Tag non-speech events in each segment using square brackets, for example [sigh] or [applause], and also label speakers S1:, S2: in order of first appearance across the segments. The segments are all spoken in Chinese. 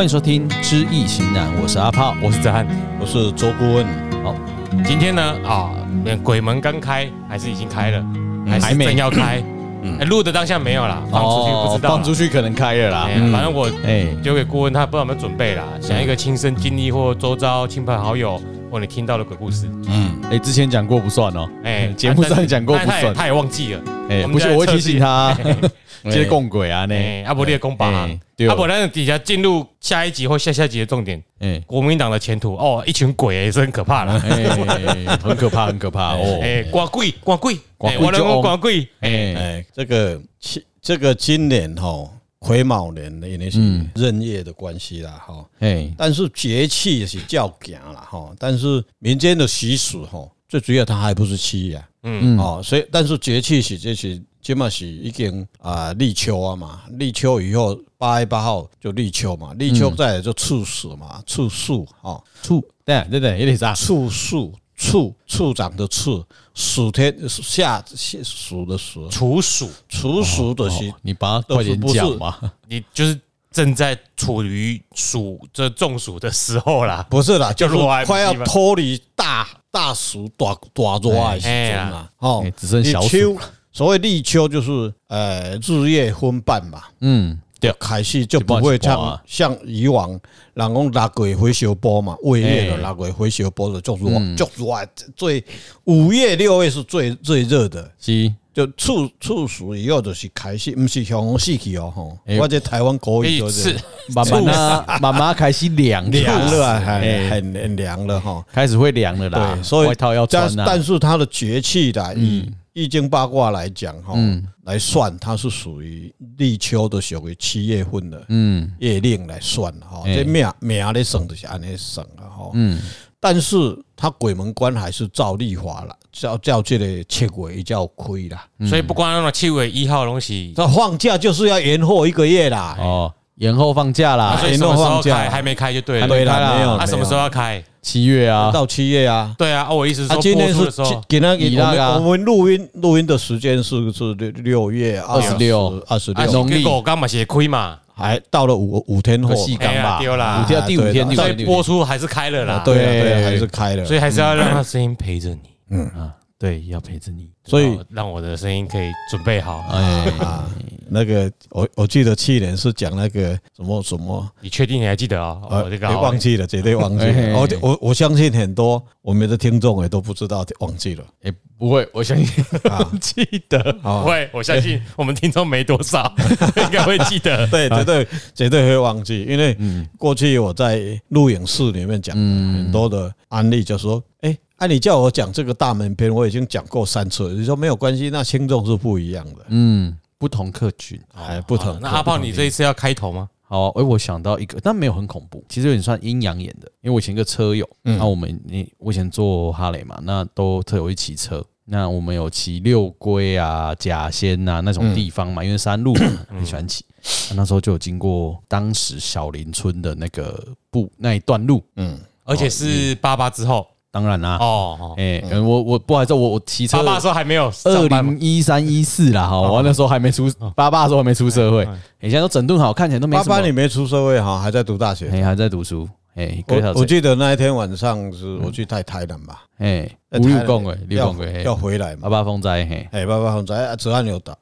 S1: 欢迎收听《知易行难》，我是阿炮，
S2: 我是子涵，
S3: 我是周顾问。
S2: 好，今天呢啊，鬼门刚开还是已经开了，还是正要开？嗯，录的当下没有啦，放出去不知道，
S1: 放出去可能开了啦。
S2: 反正我哎，交给顾问，他不知道有没有准备啦，想一个亲身经历或周遭亲朋好友或你听到的鬼故事。
S1: 嗯，哎，之前讲过不算哦，哎，[laughs] 节目上讲过不算，
S2: 他也忘记了。
S1: 哎，不是，我会提醒他。这些 [laughs] 共轨啊，那
S2: 阿伯列公榜，阿伯那底下进入下一集或下下集的重点。哎，国民党的前途。哦，一群鬼也是很可怕的，
S1: 很可怕，很可怕哦。
S2: 哎，挂贵，挂贵，我来讲挂贵。哎。
S3: 哎，这个这个今年哈癸卯年的那是壬夜的关系啦哈。哎，但是节气是较强了哈，但是民间的习俗哈，最主要它还不是七呀。嗯哦，所以但是节气是这是。起码是已经啊立秋啊嘛，立秋以后八月八号就立秋嘛，立秋再来就处暑嘛，处暑啊，
S1: 处对对对，有点啥？
S3: 处暑处处长的处，暑天夏暑的暑，
S2: 处暑
S3: 处暑的是
S1: 你把它快点讲嘛，
S2: 你就是正在处于暑这中暑的时候啦，
S3: 不是啦，[laughs] 就是快要脱离大大暑大大热的时阵啦，哦，
S1: 只剩小暑。
S3: 所谓立秋就是呃日夜分半嘛，嗯，对，开始就不会像像以往，人讲六月火烧波嘛，五月的六月火烧波的就热，就热，最五月六月是最最热的，是。就处处暑以后就是开始，不是像四季哦吼，或者台湾国语就是
S1: 慢慢啊，慢慢开始凉
S3: 凉了，很很凉了哈，
S1: 开始会凉了啦，
S3: 对，所以
S1: 外套要穿，
S3: 但是它的节气的，嗯。易经八卦来讲，哈，来算它是属于立秋的，属于七月份的，嗯，月令来算，哈，这命命的省就是按呢省啊，哈，嗯，但是它鬼门关还是照历法了，照照这个七月叫亏啦，
S2: 所以不管那么七月一号东西，
S3: 它放假就是要延后一个月啦，
S1: 哦，延后放假啦，
S2: 延后放假。还没开就对了，
S3: 对啦，没有，
S2: 它什么时候要开？
S1: 七月啊，
S3: 到七月啊，
S2: 对啊，我意思是说，
S3: 今天是给那个我们录音录音的时间是是六六月二十六。二十六，
S2: 农历。刚嘛写亏嘛，
S3: 还到了五五天后，
S2: 细刚吧，丢了，
S1: 五天第五天，
S2: 所以播出还是开了啦，
S3: 对对，还是开了，
S2: 所以还是要让他声音陪着你，
S1: 嗯。啊，对，要陪着你，
S3: 所以
S2: 让我的声音可以准备好，哎
S3: 啊。[laughs] 那个我我记得去年是讲那个什么什么，
S2: 你确定你还记得啊？我这个
S3: 忘记了，绝对忘记了。我我我相信很多我们的听众也都不知道忘记了。
S1: 哎，不会，我相信 [laughs] 记得。
S2: 不会，我相信我们听众没多少，[laughs] 应该会记得。
S3: 对，绝对绝对会忘记，因为过去我在录影室里面讲很多的案例，就说，哎，按你叫我讲这个大门篇，我已经讲过三次了。你说没有关系，那轻重是不一样的。嗯。
S1: 不同客群，
S3: 哎不同。
S2: 那阿炮，你这一次要开头吗？
S1: 好，哎，我想到一个，但没有很恐怖，其实有点算阴阳眼的。因为我以前一个车友，那我们你我以前做哈雷嘛，那都特有会骑车，那我们有骑六龟啊、甲仙呐那种地方嘛，因为山路很喜欢骑。那时候就有经过当时小林村的那个步那一段路，嗯，
S2: 而且是八八之后。
S1: 当然啦，哦，哎，我我不好意思，我我骑车，
S2: 爸爸的时候还没有，
S1: 二零一三一四啦，哈，我那时候还没出，爸爸的时候还没出社会，以前都整顿好，看起来都没。
S3: 爸爸你没出社会哈，还在读大学，
S1: 哎，还在读书，哎，
S3: 我我记得那一天晚上是我去太台南吧，
S1: 哎，五六公哎，六公哎，
S3: 要回来嘛，
S1: 八八风灾，嘿，
S3: 哎，八八风灾，啊，子安有打，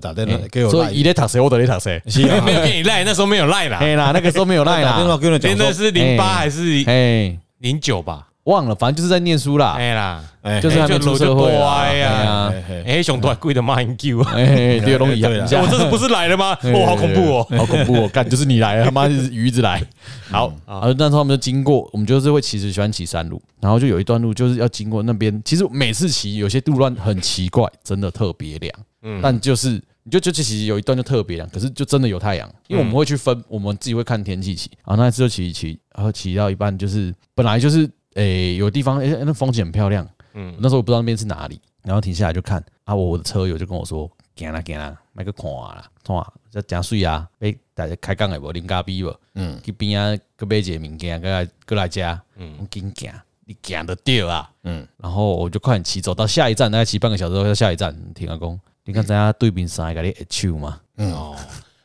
S3: 打电话给我，
S1: 所以你在读谁，我都咧读谁，
S2: 是啊，没有给你赖，那时候没有赖啦，
S1: 嘿啦，那个时候没有赖啦，
S2: 真的是零八还是哎零九吧？
S1: 忘了，反正就是在念书啦。哎啦，就是还没出社会呀。
S2: 哎，熊多贵的马英九，
S1: 哎，第二龙一样。
S2: 我这次不是来了吗？哦，好恐怖哦，
S1: 好恐怖哦！干，就是你来了，他妈是鱼子来。好，然后那时候我们就经过，我们就是会其实喜欢骑山路，然后就有一段路就是要经过那边。其实每次骑有些路段很奇怪，真的特别凉。嗯，但就是你就就其实有一段就特别凉，可是就真的有太阳，因为我们会去分，我们自己会看天气骑。然后那一次就骑一骑，然后骑到一半就是本来就是。诶、欸，有地方诶、欸，那风景很漂亮。嗯，那时候我不知道那边是哪里，然后停下来就看啊，我的车友就跟我说：“行啦行啦，买个看啦，看这真水啊！诶，大家开讲的无，啉咖啡无？嗯，去边啊，去买一个物件，过来过来吃。嗯，我紧行，你行得掉啊？嗯，然后我就快点骑走到下一站，大概骑半个小时后到下一站，停下讲，你看咱家对面三个你会手吗？嗯哦。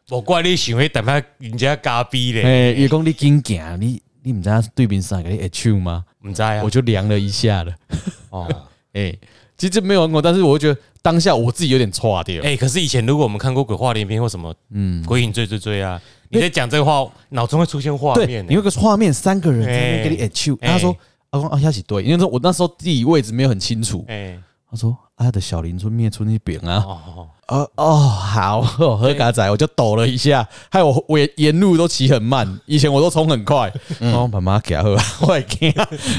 S2: 无怪你想会等下人家咖逼嘞。
S1: 哎，伊讲你紧行，你你唔知道对面上给你 H 吗？
S2: 唔知啊，
S1: 我就量了一下了。哦，[laughs] 哎，其实没有玩过，但是我觉得当下我自己有点错掉。
S2: 哎，可是以前如果我们看过鬼话连篇或什么，嗯，鬼影追追追啊，你在讲这个话，脑中会出现画面。
S1: 你有个画面，三个人在那边给你 H，他说阿公阿下起对，因为说我那时候地理位置没有很清楚。哎，他说阿的小林村灭村那边啊。哦哦，好，[laughs] 喝咖仔，我就抖了一下，害我我沿路都骑很慢，[laughs] 以前我都冲很快，然后慢慢给喝，[laughs] 我会惊，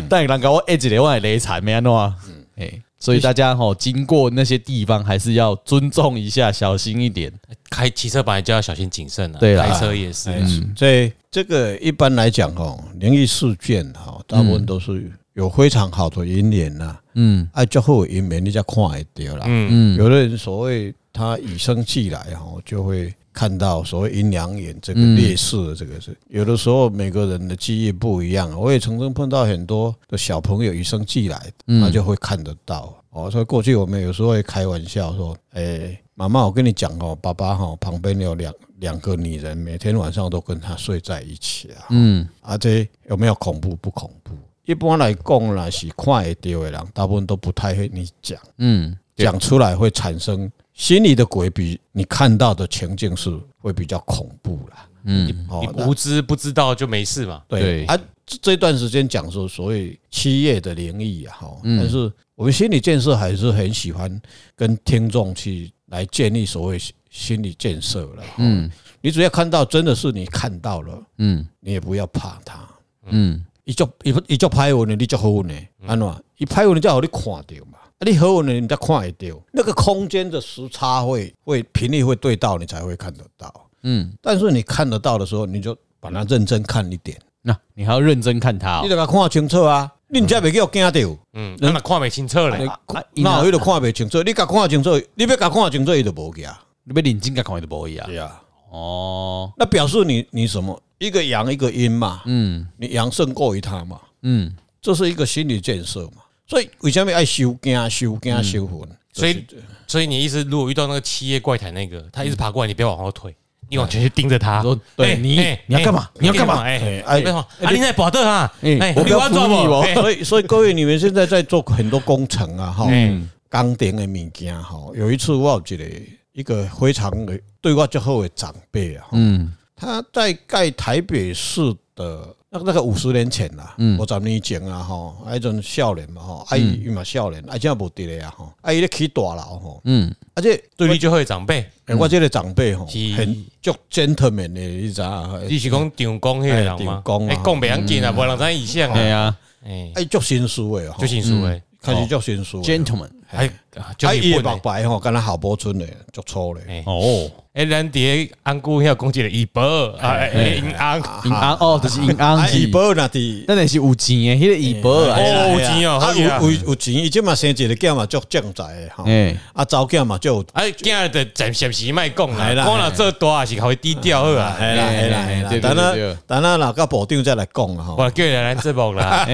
S1: 但人家我一直我也雷惨没安怎啊，哎，所以大家哈经过那些地方还是要尊重一下，小心一点，
S2: 开骑车本来就要小心谨慎啊，
S1: 对啦，
S2: 开车也是，
S3: 嗯，所以这个一般来讲哦，灵异事件哈，大部分都是有非常好的姻缘呐，嗯，啊最后姻缘你才看会到啦，嗯嗯，有的人所谓。他与生俱来哈，就会看到所谓阴阳眼这个劣势的这个是有的时候每个人的记忆不一样。我也曾经碰到很多的小朋友与生俱来，他就会看得到。哦，所以过去我们有时候会开玩笑说：“哎，妈妈，我跟你讲哦，爸爸哈旁边有两两个女人，每天晚上都跟他睡在一起啊。”嗯，而且有没有恐怖？不恐怖。一般来讲呢，是看得到的人，大部分都不太会你讲。嗯，讲出来会产生。心里的鬼比你看到的情境是会比较恐怖啦。
S2: 嗯，你无知不知道就没事嘛。
S3: 对啊，这段时间讲说所谓七夜的灵异啊，哈，但是我们心理建设还是很喜欢跟听众去来建立所谓心理建设了。嗯，你只要看到真的是你看到了，嗯，你也不要怕它。嗯，一叫一一叫拍我呢，你就好呢，安怎？伊拍我呢，就好你看到嘛。你和我呢？你才看一点，那个空间的时差会会频率会对到，你才会看得到。嗯，但是你看得到的时候，你就把它认真看一点。
S1: 那你还要认真看它，
S3: 你得给它看清楚啊！你唔知未叫我惊到，
S2: 嗯，那看未清楚嘞，
S3: 那伊就看未清楚。你甲看清楚，你要甲看清楚，伊就无惊。
S1: 你要认真甲看，伊就无呀。
S3: 对啊，哦，那表示你你什么？一个阳一个阴嘛。嗯，你阳胜过于他嘛。嗯，这是一个心理建设嘛。所以为什么爱收惊、收惊、收魂？
S2: 所以，所以你意思，如果遇到那个七夜怪谈那个，他一直爬过来，你不要往后退，你往前去盯着他。说，对你，你要干嘛？你要干嘛？哎哎，啊，你在保证啊？哎，我不要抓我。
S3: 所以，所以各位，你们现在在做很多工程啊，哈，钢电的物件哈。有一次，我有一个一个非常的对我最好的长辈啊，嗯，他在盖台北市的。那个那个五十年前啦，五十年前啊，吼，啊，迄阵少年嘛，吼，阿姨伊嘛少年，啊，现在无伫咧啊，吼，啊，伊咧起大楼，吼，嗯，而且
S2: 对你最好的长辈，
S3: 我这个长辈吼，很足 gentleman 的，你知啊？
S2: 你是讲长工迄个人吗？
S3: 工，
S2: 哎，讲袂要紧啊，无人知以上啊，
S3: 哎，哎，足绅士的，
S2: 足绅士的，
S3: 开始足绅士
S1: ，gentleman，
S3: 哎，啊，伊个白白吼，敢若郝柏村的，足粗的，
S2: 哦。哎，咱伫安姑遐讲一个医保啊，银行
S1: 银行哦，就是银行
S3: 医保那伫，
S1: 那是有钱的，迄个医保啊，
S2: 有钱哦，
S3: 有有有钱，伊即嘛生一个囝嘛，足正在的哈，啊，查某囝嘛就，
S2: 哎，囝的暂时时卖讲啦，讲了这大是可以低调好啊，
S3: 系啦系啦系啦，等下等下哪个部长再来讲啊，哈，
S2: 我叫伊来节目啦，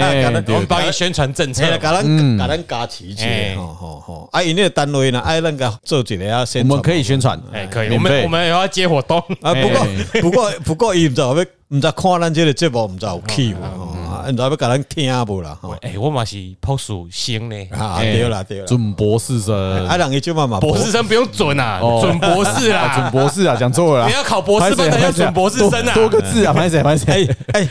S2: 我们帮你宣传政策，
S3: 甲咱甲咱加持起，吼吼吼，啊，因那个单位呢，爱那个做一个啊，
S1: 我们可以宣传，
S2: 哎，可以，我们。我们也要接活动啊！
S3: 不过不过不过，伊唔知道要唔知看咱这个节目，唔知有去无？唔知要甲咱听无啦？
S2: 哎，我嘛是博士生呢。
S3: 啊，对啦对啦，
S1: 准博士生。
S3: 啊，人伊就嘛嘛，
S2: 博士生不用准啊，准博士啦，
S1: 准博士啊，讲错了。
S2: 你要考博士班才要准博士生啊，
S1: 多个字啊，歹势歹势。
S3: 哎哎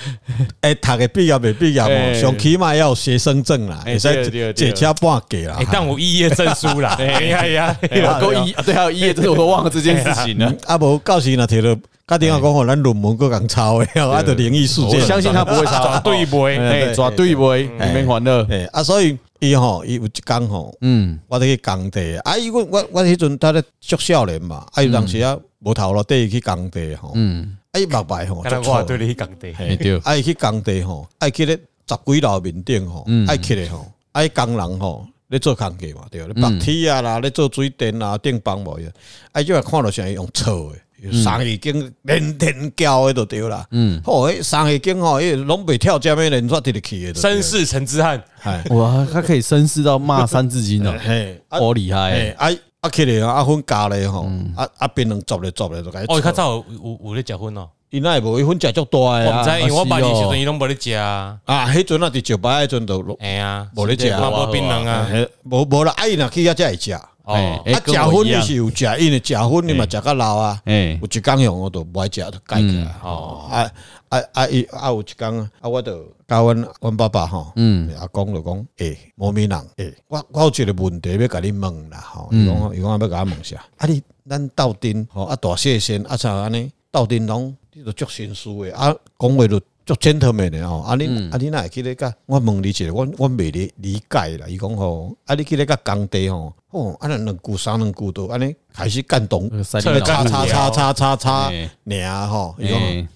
S3: 哎，读个毕业未毕业哦，上起码要有学生证啦，会使坐车半给啦。
S2: 但我毕业证书啦，[laughs] 哎呀呀，
S1: 够肄，对，还有肄业，这是我都忘了这件事情了。
S3: 啊，无到时若摕到。他电话讲吼，咱论文够讲抄诶，啊，着灵异事件，
S1: 我相信他不会抄，[laughs] 抓对不会，哎，抓对不会，你免烦恼，
S3: 哎，啊，所以伊吼，伊有一工吼，嗯，我得去工地，啊，伊我我我迄阵他咧足少年嘛，啊，有当时啊无头路，缀伊去工地吼，嗯，啊，伊白白吼，
S2: 足错，对你去工地，
S3: 对，啊，伊去工地吼，爱去咧十几楼面顶吼，爱去咧吼，爱工人吼，咧做工地嘛，对，咧拔铁啊啦，咧做水电啊，电帮无伊，啊，就看到像用错诶。三字经连天教的都对啦，嗯，哦，诶，三字经吼，伊拢袂跳江面人煞直直去的，
S2: 绅士陈之汉，[laughs]
S1: 哇，他可以绅士到骂三字经哦，嘿，好厉害，
S3: 哎，啊，起来啊，粉加咧吼，啊啊，变成做咧做咧就该。
S2: 哦，较早有有有咧食薰哦。
S3: 伊那会无？伊薰食足大诶啊！
S2: 我毋知，因为我八年时阵伊拢无咧食啊。
S3: 啊，迄阵啊，伫石牌迄阵都，
S2: 哎呀，
S3: 无咧食
S2: 啊，无槟榔啊，
S3: 无无啦，阿伊若去遐才会食。哦，啊，食薰你是有食，因为食薰你嘛食较老啊。诶，有一工用我都无爱食，都改起来。哦，啊啊啊伊啊有一工啊，我都教阮阮爸爸吼，嗯，阿公就讲，诶，无名人，诶，我我有一个问题要甲你问啦，吼，伊讲伊讲要甲我问啥，啊，你咱斗阵吼，啊，大谢先，啊，像安尼斗阵拢。你都足心思诶，啊，讲话都足 gentleman 诶吼，啊你啊你若会去咧甲我问你一下，我我未理理解啦。伊讲吼，啊你去咧甲工地吼，哦，啊两两句三两句都安尼开始感动，叉叉叉叉叉叉，尔吼，伊讲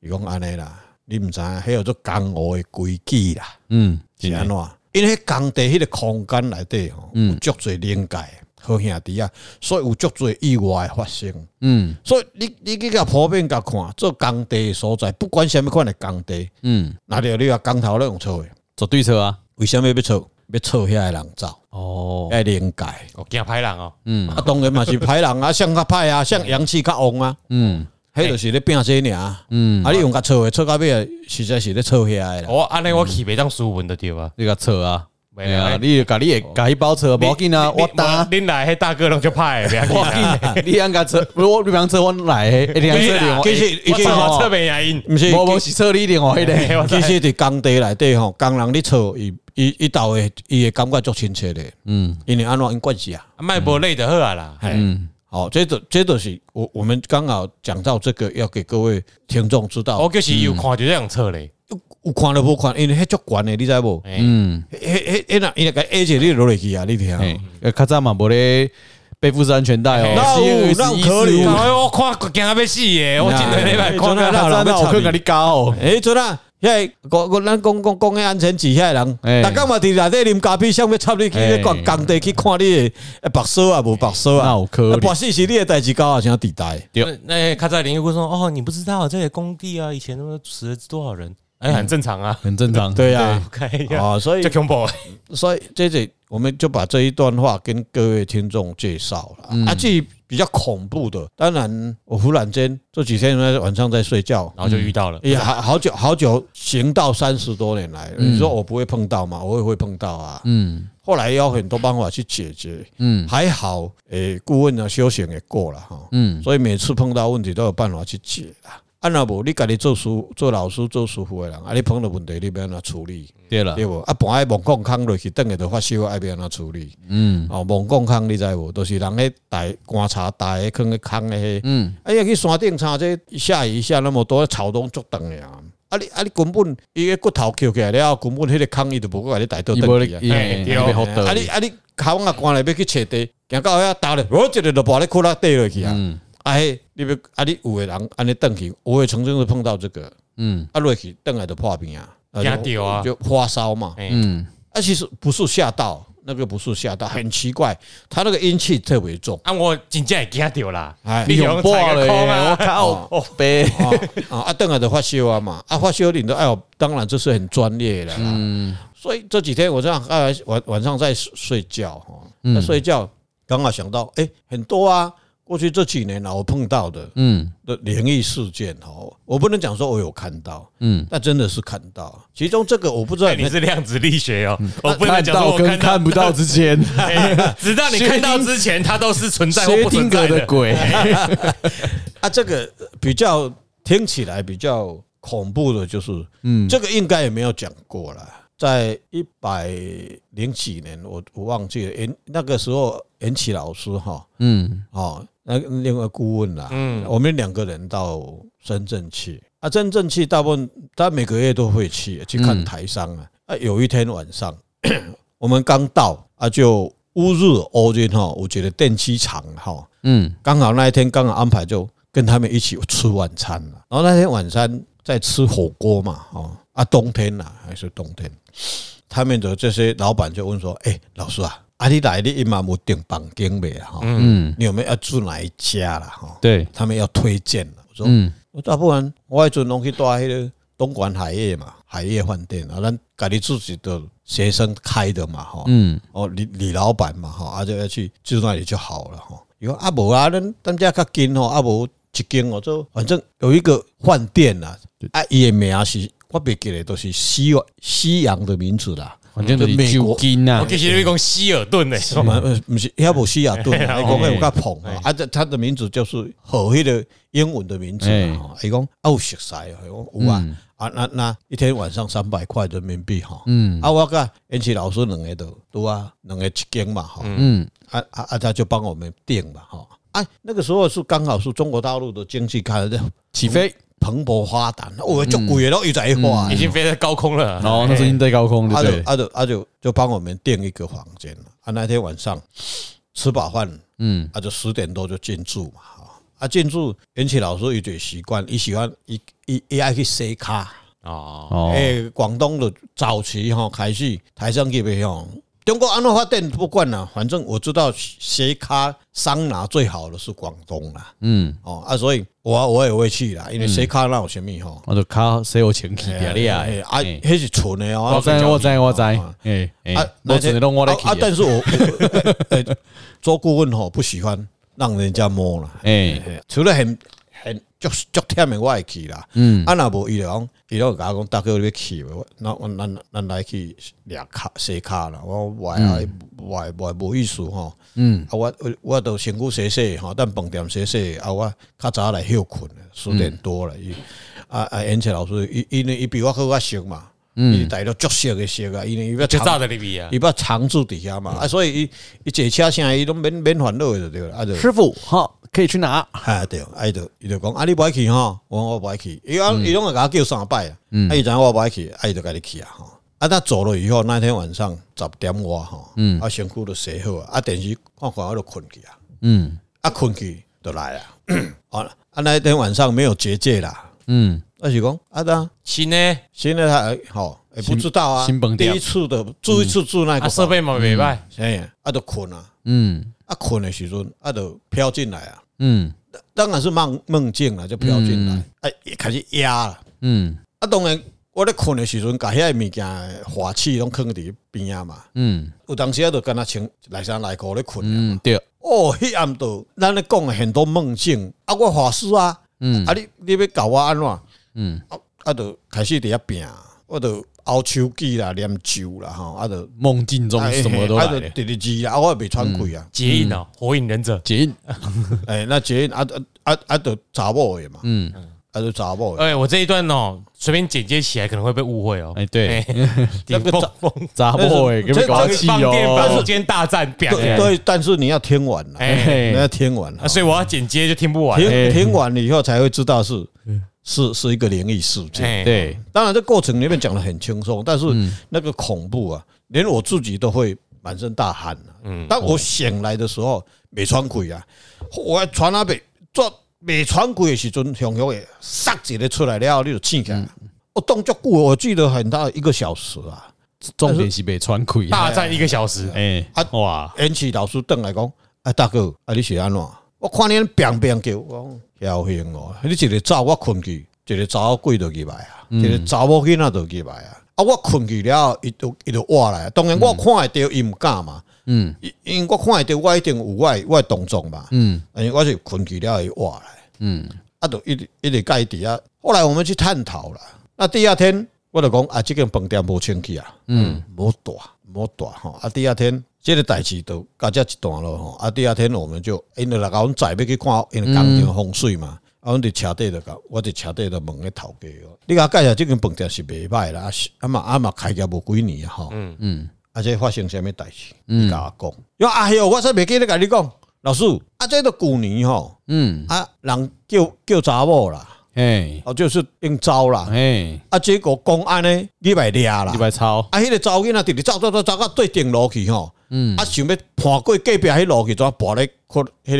S3: 伊讲安尼啦，你毋知影，迄个做江湖的规矩啦，嗯，是安怎？因为工地迄个空间内底吼，有足侪灵界。好兄弟啊，所以有足多意外发生。嗯，所以你你去甲普遍甲看，做工地所在，不管什么款的工地，嗯，那着你话工头咧用错的，
S1: 做对错啊？
S3: 为什么要错？要错遐个人走？哦，要灵界，
S2: 哦，惊歹人哦。
S3: 嗯，啊，当然嘛是歹人啊，[laughs] 像较歹啊，像阳气较旺啊。嗯，迄就是咧拼这尔。嗯，啊，你用甲错诶，错到尾实在是咧错遐个啦。
S2: 我安尼我去袂当输文的对啊，
S1: 你甲错啊。没啊，你甲你个甲迄包车，无要紧啊，我打。
S2: 恁来，迄大哥拢就歹，[laughs] 不要紧。
S1: 你安个 [laughs] 车，我你讲车我来，一定车的。
S2: 其实其实车没原因，
S3: 毋是，
S1: 无无是车你另外迄个。
S3: 其实伫工地内底吼，工人咧错，伊伊伊到诶，伊会感觉足亲切的。嗯，因为安怎因关系啊，
S2: 卖无累就好啊啦。
S3: 嗯，好，这都这都是我我们刚好讲到这个，要给各位听众知道。
S2: 我就是有看就这样错嘞。
S3: 有看都无看，因为迄足悬诶，你知无？嗯，迄迄迄那伊那个 A 姐你落来去啊，你听。
S1: 呃，较早嘛无咧背负式安全带哦。
S3: 那有那可以。
S2: 我看惊啊要死诶，我今日礼拜看到
S1: 那那我去甲你教。
S3: 诶，做哪？遐个个咱讲讲讲迄安全机遐人，大家嘛伫内底啉咖啡，想要插你去咧工工地去看你诶白锁啊无白锁啊。那有可能。白死是你诶代志，搞啊像地带。
S2: 那较早邻居说：“哦，你不知道这些工地啊，以前都死了多少人。”哎，很正常啊，
S1: 很正常，
S3: 对呀，啊，所以
S2: 就恐怖，
S3: 所以这这我们就把这一段话跟各位听众介绍了。啊，至于比较恐怖的，当然我忽然间这几天在晚上在睡觉，然
S2: 后就遇到了。
S3: 也好，好久好久，行到三十多年来，你说我不会碰到吗？我也会碰到啊。嗯，后来有很多办法去解决。嗯，还好，诶，顾问的修行也过了哈。嗯，所以每次碰到问题都有办法去解啊。啊，若无你家己做师、做老师、做师傅的人，啊，你碰到问题你要安怎处理？
S1: 对啦，
S3: 对无？啊，搬喺网矿坑落去，等下就发烧，爱要安怎处理？嗯，哦，网矿坑你知无？都是人喺带观察带喺坑嘅坑嘅。嗯，哎呀，去山顶查这下雨下那么多草拢足长嘅啊！啊你啊你根本伊个骨头翘起来了，根本迄个坑伊都无个甲你带倒倒去啊！啊你啊你口啊关来要去找地，行到遐打咧，我一日就把你窟窿跌落去啊！啊嘿，你别啊你有个人安尼登去，我也曾经是碰到这个，嗯，啊落去登来就破病啊，
S2: 惊掉啊，
S3: 就发烧嘛，嗯，啊其实不是吓到，那个不是吓到，很奇怪，他那个阴气特别重，
S2: 啊我真正会惊掉啦，
S1: 你用破了，我靠，哦。背，
S3: 啊啊登来就发烧啊嘛，啊发烧你都哎呦，当然这是很专业的，嗯，所以这几天我这样啊晚晚上在睡觉哈，在睡觉刚好想到，哎很多啊。过去这几年呢，我碰到的，嗯，的灵异事件哦，我不能讲说我有看到，嗯，但真的是看到。其中这个我不知道
S2: 你是量子力学哦，我不能讲说我
S1: 跟看不到之前，[laughs]
S2: 直到你看到之前，它都是存在或不存在
S1: 的。鬼。[laughs]
S3: 啊，这个比较听起来比较恐怖的，就是，嗯，这个应该也没有讲过了。在一百零几年，我我忘记了，严那个时候严启老师哈，嗯，哦，那另外顾问啦，嗯，我们两个人到深圳去，啊，深圳去大部分他每个月都会去去看台商啊，啊，有一天晚上 [clears throat] 我们刚到啊，就乌日欧军哈，我觉得电器厂哈，嗯，刚好那一天刚好安排就跟他们一起吃晚餐了，然后那天晚餐在吃火锅嘛，哦。啊，冬天呐，还是冬天，他们的这些老板就问说：“哎，老师啊，阿你来你一马木订房间未哈？嗯，你有没有要住哪一家了哈？对他们要推荐了。我说，嗯，我大部分我迄阵拢去住迄个东莞海业嘛，海业饭店啊，咱家己自己的学生开的嘛，哈，嗯，哦，李李老板嘛，哈，啊就要去住那里就好了，哈。伊讲啊无啊，咱咱家较近吼，啊无一间哦，就反正有一个饭店呐，啊，伊的名是我别记得都是西西洋的名字啦。
S1: 反正就是美国呐，
S2: 我其实讲希尔顿的，
S3: 什么？不是，也不希尔顿，[laughs] 你讲会有较捧啊？啊，这他的名字就是和迄个英文的名字嘛？伊讲哦，熟悉，伊讲有啊，啊，那那一天晚上三百块人民币哈，嗯，啊，我甲延奇老师两个都都啊，两个一间嘛，哈，嗯，啊啊啊，他就帮我们订嘛，哈，啊，那个时候是刚好是中国大陆的经济开始起飞。蓬勃发展，我就贵了，又在花，
S2: 已经飞在高空了。
S1: 哦，那是已经在高空他就，
S3: 他就他就就帮我们订一个房间了。啊，那天晚上吃饱饭，嗯，他就十点多就进驻嘛。啊，进驻，延奇老师有点习惯，伊喜欢一一一爱去洗卡。哦，诶，广东的早期哈开始台上去没有？中国安乐发展不管了，反正我知道斜卡桑拿最好的是广东啦。嗯，哦啊，所以我我也会去啦，因为斜卡那有什么吼？
S1: 我就卡谁有钱去点的啊，
S3: 啊，那是纯的哦。
S1: 我知我知我知，哎哎，我只能我。
S3: 啊，但是我 [laughs] 做顾问吼不喜欢让人家摸了，哎，除了很很。足足忝的我会去啦，嗯，啊若无伊就讲，伊就甲我讲，大哥你要去无？那我咱咱来去掠卡洗卡啦，我我还我我无意思吼，嗯，啊我我都身躯洗洗吼，等饭店洗洗，啊我较早来休困，十点多了，伊啊啊延奇老师，伊因为伊比我好较熟嘛，嗯，伊带到足熟的熟啊，因为伊要早在里边啊，伊要常驻底下嘛，啊所以伊伊坐车啥伊拢免免烦恼的对了，啊就
S1: 师傅好。可以去哪？
S3: 哎，对，哎，就伊就讲，啊，你不爱去哈？我我不爱去，伊讲伊拢会甲我叫三摆啊，啊，伊知我不爱去，啊，伊就甲你去啊，哈，啊，那走了以后，那天晚上十点外哈，嗯，啊，身躯都洗好啊，啊，电视看看我就困去啊，嗯，啊，困去就来啊，好 [clears throat] 了，啊，那天晚上没有结界啦，嗯，啊是讲啊，当
S2: 新的？
S3: 新的他好，也不知道啊，第一次的住一次住那个
S2: 设备嘛没坏，
S3: 哎，啊，就困啊，嗯。啊，困的时阵，啊，就飘进来啊，嗯，当然是梦梦境了，就飘进来，哎，开始压了，嗯，啊，当然我咧困的时阵，把遐物件化气拢囥伫边啊嘛，嗯，有当时啊，就跟他穿内衫内裤咧困，嗯，对，哦，迄暗道，咱咧讲很多梦境，啊，我法师啊，嗯，啊，你你要搞我安怎，嗯，啊，啊，就开始伫遐拼，我就。熬手机啦，念酒啦，哈，啊，就
S1: 梦境中什么都来，啊，
S3: 第二季啊，我也没穿鬼啊，
S2: 结印哦，火影忍者结印，
S3: 哎，那结印啊啊啊啊，都查某的嘛，嗯，啊，都查某的。
S2: 哎，我这一段哦，随便剪接起来可能会被误会哦。哎，
S1: 对，那个查查某的，这个
S2: 放电房间大战，
S3: 对，但是你要听完了，哎，你要听完了，
S2: 所以我要剪接就听不完，
S3: 听听完了以后才会知道是。是是一个灵异事件，对，当然这过程里面讲的很轻松，但是那个恐怖啊，连我自己都会满身大汗了。嗯，当我醒来的时候，没穿鬼啊，我传那边做没穿鬼的时阵，熊熊的杀几个出来了，你就醒起来。我动作过，我记得很大一个小时啊，
S1: 重点是没穿鬼，
S2: 大战一个小时。哎，啊
S3: 哇，延奇老师邓来讲，哎大哥，啊你是安怎？我看你变变叫，我侥幸哦！你一个走我困去，一个走鬼就入来啊，一个查某囡仔就入来啊。啊，我困去了，伊就伊就活来。当然我看会着，伊毋敢嘛。嗯，因为我看会着，我一定有我我动作嘛。嗯，因为我是困去了，伊活来。嗯，啊，就一直一直盖底啊。后来我们去探讨了。那第二天我就讲啊，即间饭店无清气啊。嗯，无大，无大吼。啊，第二天。这个代志都到这一段了吼，啊，第二天我们就因为来讲，我们再要去看，因为工程风水嘛，啊，阮伫车底就讲，我伫车底就问个头家哦，你甲介绍即间饭店是袂歹啦，啊嘛啊嘛开业无几年啊，吼，嗯。嗯，啊，这发生什么代志？你甲我讲，哟，啊哟，我说袂记得甲你讲，老师，啊，这个旧年吼，嗯，啊，人叫叫查某啦。哎，哦，就是应招啦，哎，啊，结果公安呢，你来抓啦，
S1: 你来抄，
S3: 啊，迄个查某囡仔直直走走走走到对顶楼去吼，嗯，啊，想要爬过隔壁迄路去，怎爬咧，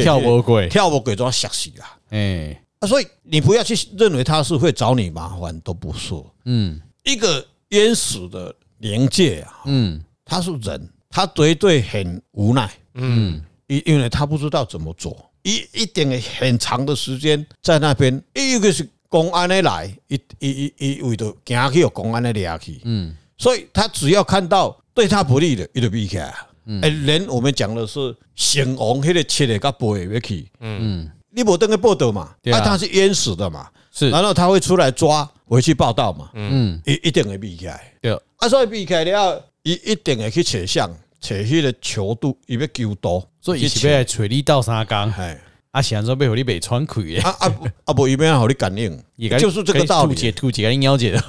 S1: 跳无过，
S3: 跳无过，怎吓死啦，哎，啊，所以你不要去认为他是会找你麻烦，都不是，嗯，一个冤死的灵界啊，嗯，他是人，他绝对很无奈，嗯，因因为他不知道怎么做。一一定很长的时间在那边，一个是公安的来，一一一一为着惊去有公安的抓去，嗯，所以他只要看到对他不利的，伊就避开。哎，人我们讲的是成王迄个七个甲八个要去，嗯，你无登去报道嘛，啊，他是淹死的嘛，是，然后他会出来抓回去报道嘛，嗯，一一定会避开，对，啊，所以避开了，一一定会去找相，找迄个球度，伊要求多，
S1: 所以伊是要来找你斗三工，哎。啊，想说被我你被穿开耶！
S3: 啊啊啊！不一边好你感应，就是这个道理。
S1: 兔姐，兔姐，[laughs] 你了解的。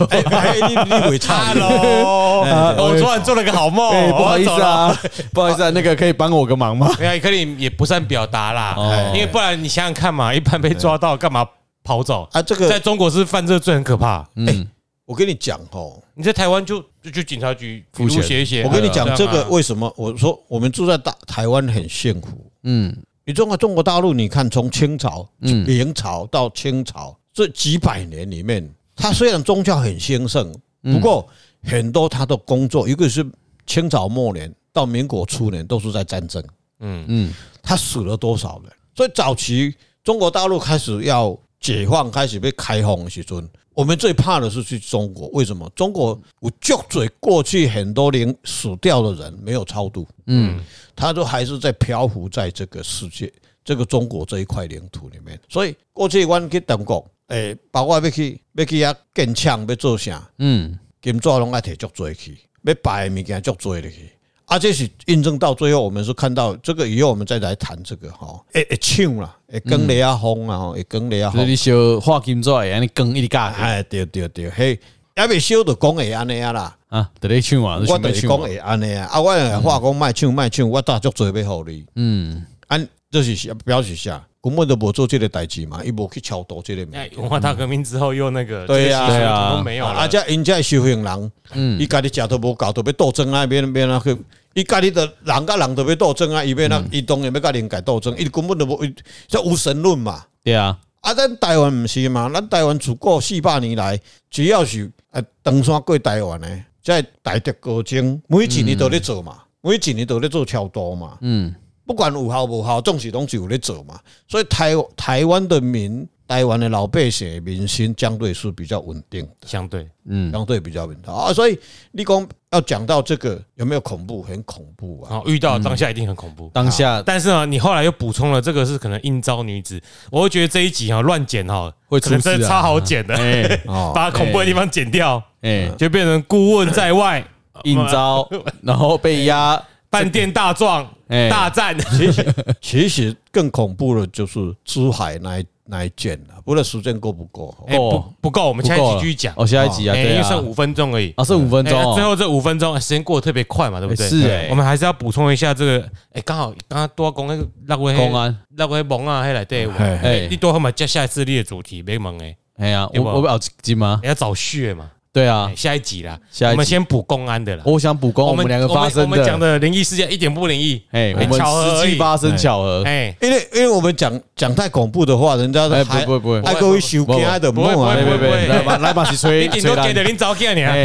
S3: 你 [laughs] 你会差喽？
S2: 我昨晚做了个好梦，
S1: 不好意思啊，[laughs] 不好意思啊，那个可以帮我个忙吗？
S2: 没有，可以也不算表达啦，因为不然你想想看嘛，一般被抓到干嘛跑走啊？这个在中国是犯这罪很可怕。
S3: 嗯，我跟你讲哦，
S2: 你在台湾就就去警察局付钱写一写。
S3: 我跟你讲这个为什么？我说我们住在大台湾很幸福。嗯。你中国中国大陆，你看从清朝、明朝到清朝这几百年里面，[laughs] 它虽然宗教很兴盛，不过很多他的工作，一个是清朝末年到民国初年都是在战争。嗯嗯，他死了多少人？所以早期中国大陆开始要解放、开始被开放的时阵，我们最怕的是去中国。为什么？中国我就嘴过去很多年死掉的人没有超度。嗯。他都还是在漂浮在这个世界，这个中国这一块领土里面。所以过去我去中国，诶，包括要去要去遐建厂要做啥，嗯，金纸拢爱摕足多去，要摆物件足多的去。啊，这是印证到最后，我们是看到这个以后，我们再来谈这个哈。诶诶，唱啦，诶，更雷啊风啊，诶，更雷啊。
S1: 所以你烧化金纸诶，安尼更一直加。
S3: 哎，对对对，嘿，还未烧就讲会安尼啊啦。
S1: 啊，得你抢啊！
S3: 我就是讲会安尼啊，啊，我话讲卖唱卖唱，我大足做要互你。嗯，安这是表示下，根本都无做这个代志嘛，伊无去超度这个。哎，
S2: 文化大革命之后又那个，
S3: 对
S2: 呀对呀，都没有了。
S3: 啊，这因这修行人，嗯，伊家己食都无够，都要斗争啊，边边那去，伊家己的人甲人都要斗争啊，伊边那伊当然要甲人家斗争，伊根本都无，这无神论嘛。
S1: 对啊，
S3: 啊，咱台湾毋是嘛，咱台湾自古四百年来，只要是啊登山过台湾的。在大德高精，每一年都在做嘛，每一年都在做超度嘛。嗯，不管有效无效，总是拢是有在做嘛。所以台台湾的民，台湾的老百姓民心相对是比较稳定的，
S2: 相对，
S3: 嗯，相对比较稳定啊。所以立功要讲到这个有没有恐怖？很恐怖啊！
S2: 遇到当下一定很恐怖，
S1: 当下。
S2: 但是呢，你后来又补充了这个是可能应招女子，我会觉得这一集哈乱剪哈，会真的超好剪的，[laughs] 把恐怖的地方剪掉。哎，就变成顾问在外
S1: 应招，[laughs] 然后被压，
S2: 饭店大壮大战。
S3: 其实其实更恐怖的就是珠海那一那一件了，不知道时间够不够？
S2: 哎，不不够，我们下一集继续讲。
S1: 哦，下一集啊，
S2: 因为剩五分钟而已。
S1: 啊，剩五分钟。
S2: 最后这五分钟时间过得特别快嘛，对不对？
S1: 是哎，
S2: 我们还是要补充一下这个。哎，刚好刚刚多讲那个那位
S1: 公安，
S2: 那位蒙啊，还来对我。哎，你多好嘛？接下一次你的主题没蒙哎。
S1: 哎呀，我我不要急吗？
S2: 要找血嘛。
S1: 对啊，
S2: 下一集啦，我们先补公安的啦。
S1: 我想补公，我们两个发生
S2: 的，我们讲的灵异事件一点不灵异，
S1: 哎，我们实际发生巧合，哎，
S3: 因为因为我们讲讲太恐怖的话，人家还
S1: 不会不会，
S3: 还各位收惊的，
S2: 不会不会不会，
S1: 来吧来吧，是 [laughs] 吹，
S2: 你顶多给的，你早给你啊，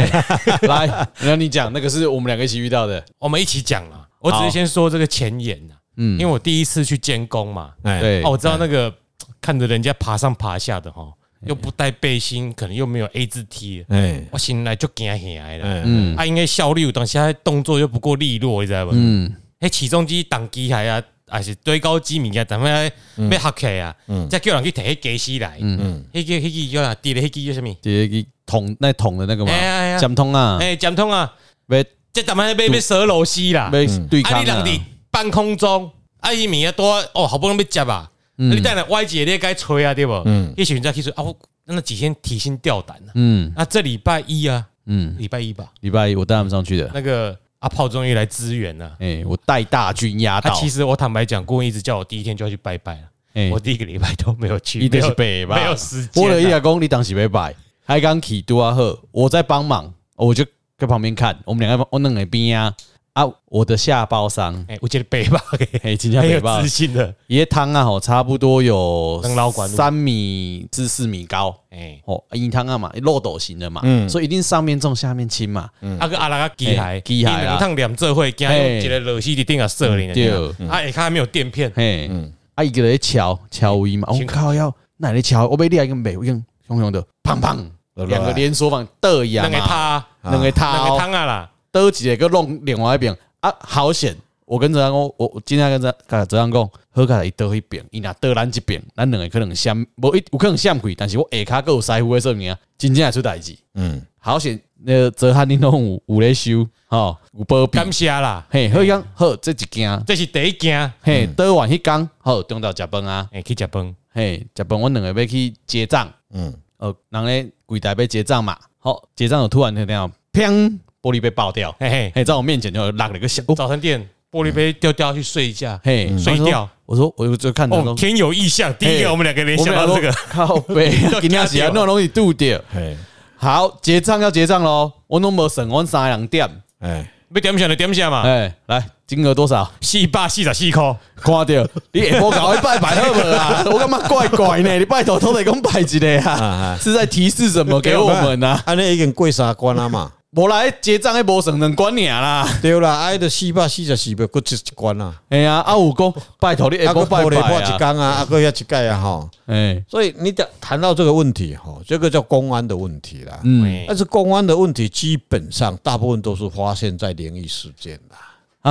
S1: 来，让你讲那个是我们两个一起遇到的，
S2: 我们一起讲了，我只是先说这个前言呐，嗯，因为我第一次去监工嘛，对，哦，我知道那个看着人家爬上爬下的哈。又不带背心，可能又没有 A 字 T，哎，我醒来就惊起来了。嗯，他应该效率有当下动作又不够利落，你知道不？嗯，哎，起重机挡机还啊，还是堆高机物件，等下要下起啊，再叫人去提迄机器来。嗯嗯，迄个迄个叫啥？叠的迄个叫什么？
S1: 叠个桶那桶的那个嘛？夹通啊，
S2: 哎，夹通啊，要这咱们被被蛇螺丝啦，
S1: 要对抗啊。啊，你人伫
S2: 半空中，啊，伊物件多哦，好不容易被夹啊。你带来歪姐，你也该吹啊，对不？嗯，一群人在去说啊，我那几天提心吊胆的。嗯，那这礼拜一啊，嗯，礼拜一吧，
S1: 礼拜一我带他们上去的。
S2: 那个阿炮终于来支援了。
S1: 哎，我带大军压倒。
S2: 其实我坦白讲，顾问一直叫我第一天就要去拜拜了。哎，我第一个礼拜都没有去，
S1: 没有拜拜，
S2: 没有时间。
S1: 我了一两公里，当时没拜，还刚起杜阿赫，我在帮忙，我就在旁边看，我们两个我弄那边啊。啊，我的下包伤，
S2: 哎，我觉得背包，[laughs]
S1: 哎，今天背包，
S2: 自信的，
S1: 椰汤啊，吼，差不多有三米至四米高，哎，哦，椰汤啊嘛，漏斗型的嘛，嗯，所以一定上面重，下面轻嘛，嗯，啊个阿拉个机械，机械啊，烫两这会，加用一个螺丝的钉啊，设里对，啊，你看还没有垫片，嘿，嗯，啊，一个人敲敲位嘛，我靠，要哪里敲？我被你还跟没用。雄雄的砰砰，两个连锁反的呀，
S2: 两个他，
S1: 两个他，
S2: 两个汤啊啦，
S1: 得几个弄另外一边。啊，好险！我跟泽安讲，我我今天跟泽泽安讲，好卡伊得一边，伊若得咱这边，咱两个可能相无一有可能相亏，但是我下骹够有师傅的说明啊，真正会出代志。嗯，好险，那个泽汉你拢有有咧收，吼，有保庇。
S2: 感谢啦，
S1: 嘿，好样好，这一件，
S2: 这是第一件，
S1: 嘿，得完迄工，好，中昼食饭啊，
S2: 哎，去食饭，
S1: 嘿，食饭，阮两个要去结账，嗯，呃，人咧柜台要结账嘛，好，结账就突然听到，砰，玻璃杯爆掉，嘿嘿，嘿，在我面前就落了一个响
S2: 早餐店。玻璃杯掉掉去睡一下，嘿，睡掉。
S1: 我说，我就看到
S2: 天有异象。第一个，我们两个联想到这个，
S1: 靠背，[laughs] 今天起来那种东西度掉。好，结账要结账喽。我拢无算，我三两点。哎，
S2: 要点下就点下嘛。
S1: 哎，来，金额多少？
S2: 四百四十四块。
S1: 看到你下晡搞一拜拜好不啊？[laughs] 我干嘛怪怪呢？你拜托都得讲拜一个啊？是在提示什么给我们呢？
S3: 安尼已经过三关了嘛？
S1: 无来结账还无算两关尔啦，
S3: 对啦，爱的四百四十四百，搁一一关啦。
S1: 哎呀，啊有讲拜托你下晡拜拜啊，
S3: 一工啊，啊搁遐一盖啊，吼。哎，所以你讲谈到这个问题，吼，这个叫公安的问题啦。嗯，但是公安的问题基本上大部分都是发现在灵异事件啦。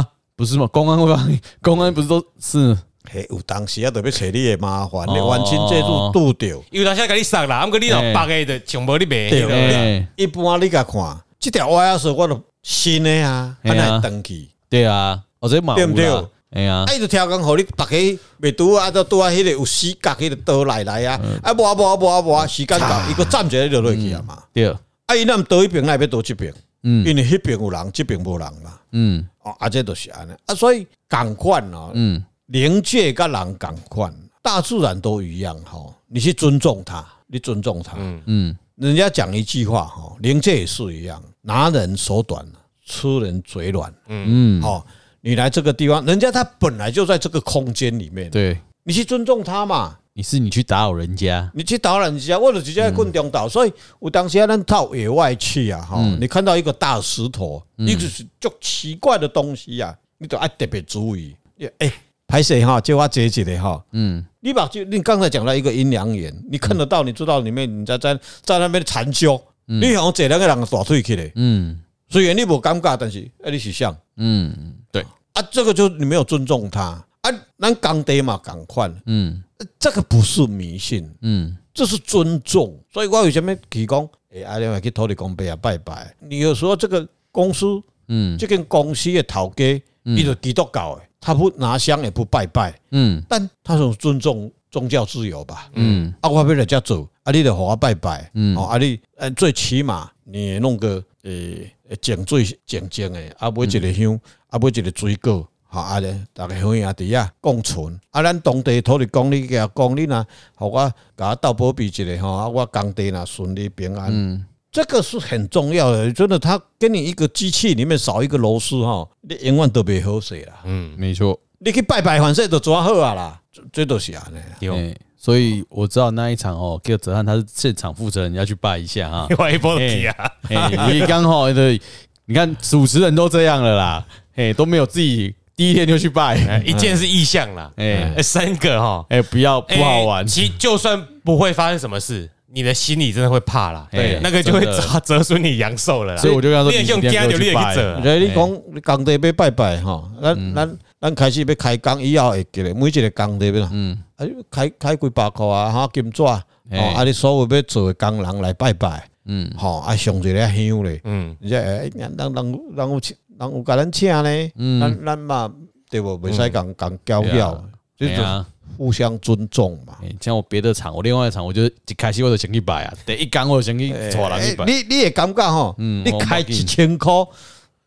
S1: 啊，不是吗？公安 [laughs] 公安不是都是？
S3: 嘿，有当时啊，特别找你的麻烦，你完全这都拄着。
S2: 有当时给你杀啦，毋过你老白个的，全部你卖。
S3: 对，一般你甲看。这条歪啊，是我都新的啊，还来登记。
S1: 对啊，我这嘛，
S3: 对不对？
S1: 哎呀，
S3: 哎，就调工互你，大家未拄啊，都拄啊，迄个有死角，迄个倒来来啊，啊，无啊，无啊，无啊，无啊，时间到，伊个站起来就落去啊嘛。对，啊，伊那么倒一边，那边倒这边，嗯，因为迄边有人，即边无人嘛。嗯，哦，啊，这都是安尼。啊，所以共款哦，嗯，灵界跟人共款，大自然都一样吼，你去尊重他，你尊重他，嗯嗯。人家讲一句话哈，灵界也是一样，拿人手短，吃人嘴软。嗯嗯，好，你来这个地方，人家他本来就在这个空间里面，
S1: 对，
S3: 你去尊重他嘛。
S1: 你是你去打扰人家，
S3: 你去打扰人家，或者直接困中岛。所以我当时咱到野外去啊，哈，你看到一个大石头，一个是就奇怪的东西呀，你都要特别注意。哎，拍摄哈，叫我解解的哈，嗯。你把就你刚才讲到一个阴阳眼，你看得到，你知道里面你在在在那边禅修，你好像这两个人大腿起来，嗯，虽然你无尴尬，但是哎，你是像，嗯，对。啊，这个就你没有尊重他。啊，咱讲的嘛，赶快，嗯，这个不是迷信，嗯，这是尊重，所以我为什么提供哎，阿亮去土地公拜啊拜拜，你有时候这个公司，嗯，这间公司的头家，你就基督教的。他不拿香也不拜拜，嗯，但他是尊重宗教自由吧，嗯，啊，我被人家走，啊，你得好好拜拜，嗯，啊，你呃，最起码你弄个呃，净水净净的，啊，买一个香，啊，买一个水果，好啊，咧，大家兄弟弟啊，共存，啊，咱当地土地公你甲讲你呐，好我甲我斗保庇一个吼，啊，我工地呐顺利平安。嗯这个是很重要的，真的，他跟你一个机器里面少一个螺丝哈，你永远都别喝水了。
S1: 嗯，没错，
S3: 你去拜拜反正都抓好啊啦，这都是啊
S1: 对，所以我知道那一场哦，给泽汉他是现场负责人，要去拜一下 [laughs] 啊。
S2: 拜一波皮啊，
S1: 你刚好对，你看主持人都这样了啦，哎，都没有自己第一天就去拜，
S2: 一件是意向啦，哎，三个哈，
S1: 哎，不要不好玩，
S2: 其就算不会发生什么事。你的心里真的会怕啦，对，那个就会折折损你阳寿了啦。
S1: 所以我就跟他说，你
S2: 用家就去折。
S3: 你讲你工地要拜拜哈，咱咱咱开始要开工以后会记得每一个工地要，嗯，啊，开开几百块啊，哈，金纸，哦，啊，你所有要做的工人来拜拜，嗯，吼，啊，上一个香嘞，嗯，你这哎，人人人有请，人有甲咱请呢，嗯，咱咱嘛对不，袂使讲讲交表，就是。互相尊重嘛。
S1: 像我别的厂，我另外一厂，我就一开始我就先去拜啊。第一缸我就先去错了。
S3: 你你也感觉吼，你开一千块，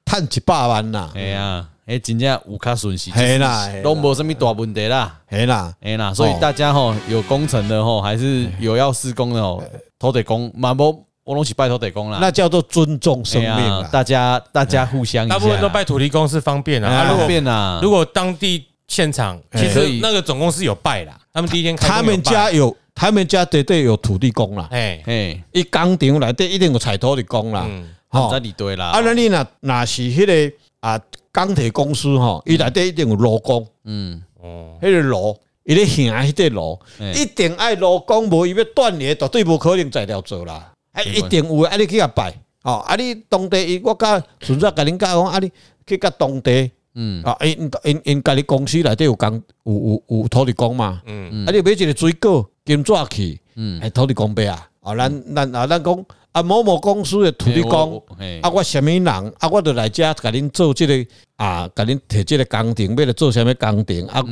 S3: 赚一百万呐。哎
S1: 呀，哎，真正有卡顺时，系啦，都无什么大问题啦。
S3: 系啦，
S1: 哎啦，所以大家吼有工程的吼，还是有要施工的吼，土地公，嘛无，我拢是拜土地公啦。
S3: 那叫做尊重生命。
S1: 大家大家互相，
S2: 大部分都拜土地公是方便啊。
S1: 方便啊。如果当地。
S2: 现场其实那个总公司有拜啦，他们第一天开，
S3: 他们家有，他们家绝对有土地公啦，哎哎，一工厂来对一定有采土地公啦，
S1: 好在里堆啦。
S3: 啊，那你那那是迄个啊钢铁公司哈，伊来对一定有劳工，嗯。哦，迄个劳伊咧行迄块路，一定爱路讲无伊要断裂，绝对无可能材料做啦。啊，一定有啊，你去甲拜，哦，啊，你当地伊我甲纯粹甲恁讲，啊，你去甲当地，嗯，啊，因因因家己公司内底有工有有有土地公嘛，嗯，啊，你买一个水果金纸去，嗯，系土地公伯啊，啊，咱咱啊，咱讲啊，某某公司的土地公，啊，我啥物人，啊，我着来遮甲恁做即个啊，甲恁摕即个工程，要来做啥物工程啊，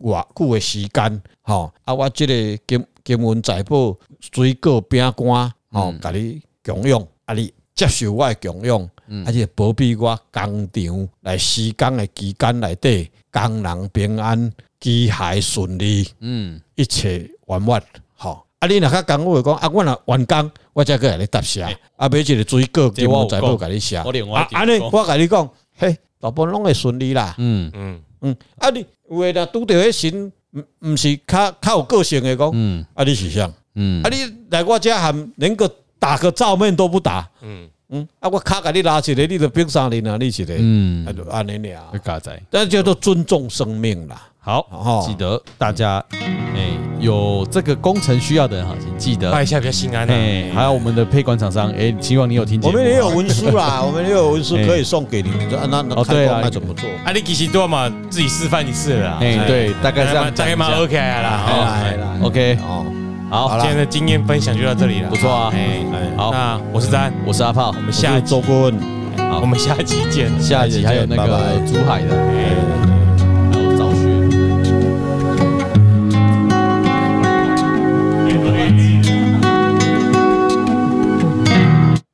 S3: 偌久的时间，吼，啊，我即个金金文财宝、水果、饼干。哦，甲你供养，啊，你接受我的供养，而且保庇我工厂来施工的期间内底，工人平安、机械顺利，嗯，一切圆满。吼，啊，你若较讲我讲，啊，我若完工，我再过来答谢。啊，买一个水果，叫我再补甲你写。啊，安尼我甲你讲，嘿，大部分拢会顺利啦。嗯嗯嗯，啊，你有诶若拄着迄神，毋毋是较较有个性诶讲，嗯，啊，你是啥？嗯，啊，你来我遮含连个打个照面都不打，嗯嗯，啊，我卡给你拉起来，你的冰山里哪里起来？嗯，安尼俩，嘎仔，但叫做尊重生命啦。
S1: 好，记得大家，哎，有这个工程需要的人哈，请记得
S2: 拜一下比较心安。哎，
S1: 还有我们的配管厂商，哎，希望你有听见。
S3: 我们也有文书啦，[laughs] 我们也有文书可以送给你们，那那哦对啊，那怎么做？
S2: 啊，你其实多嘛，自己示范一次了。
S1: 哎，对，大概这样，
S2: 大概嘛 OK 啦
S1: ，OK，哦。好，
S2: 今天的经验分享就到这里了，
S1: 不错啊。
S2: 哎，好，那我是詹，
S1: 我是阿炮，
S2: 我们下
S3: 周顾问，
S2: 好，我们下期见。
S1: 下一集还有那个珠海的。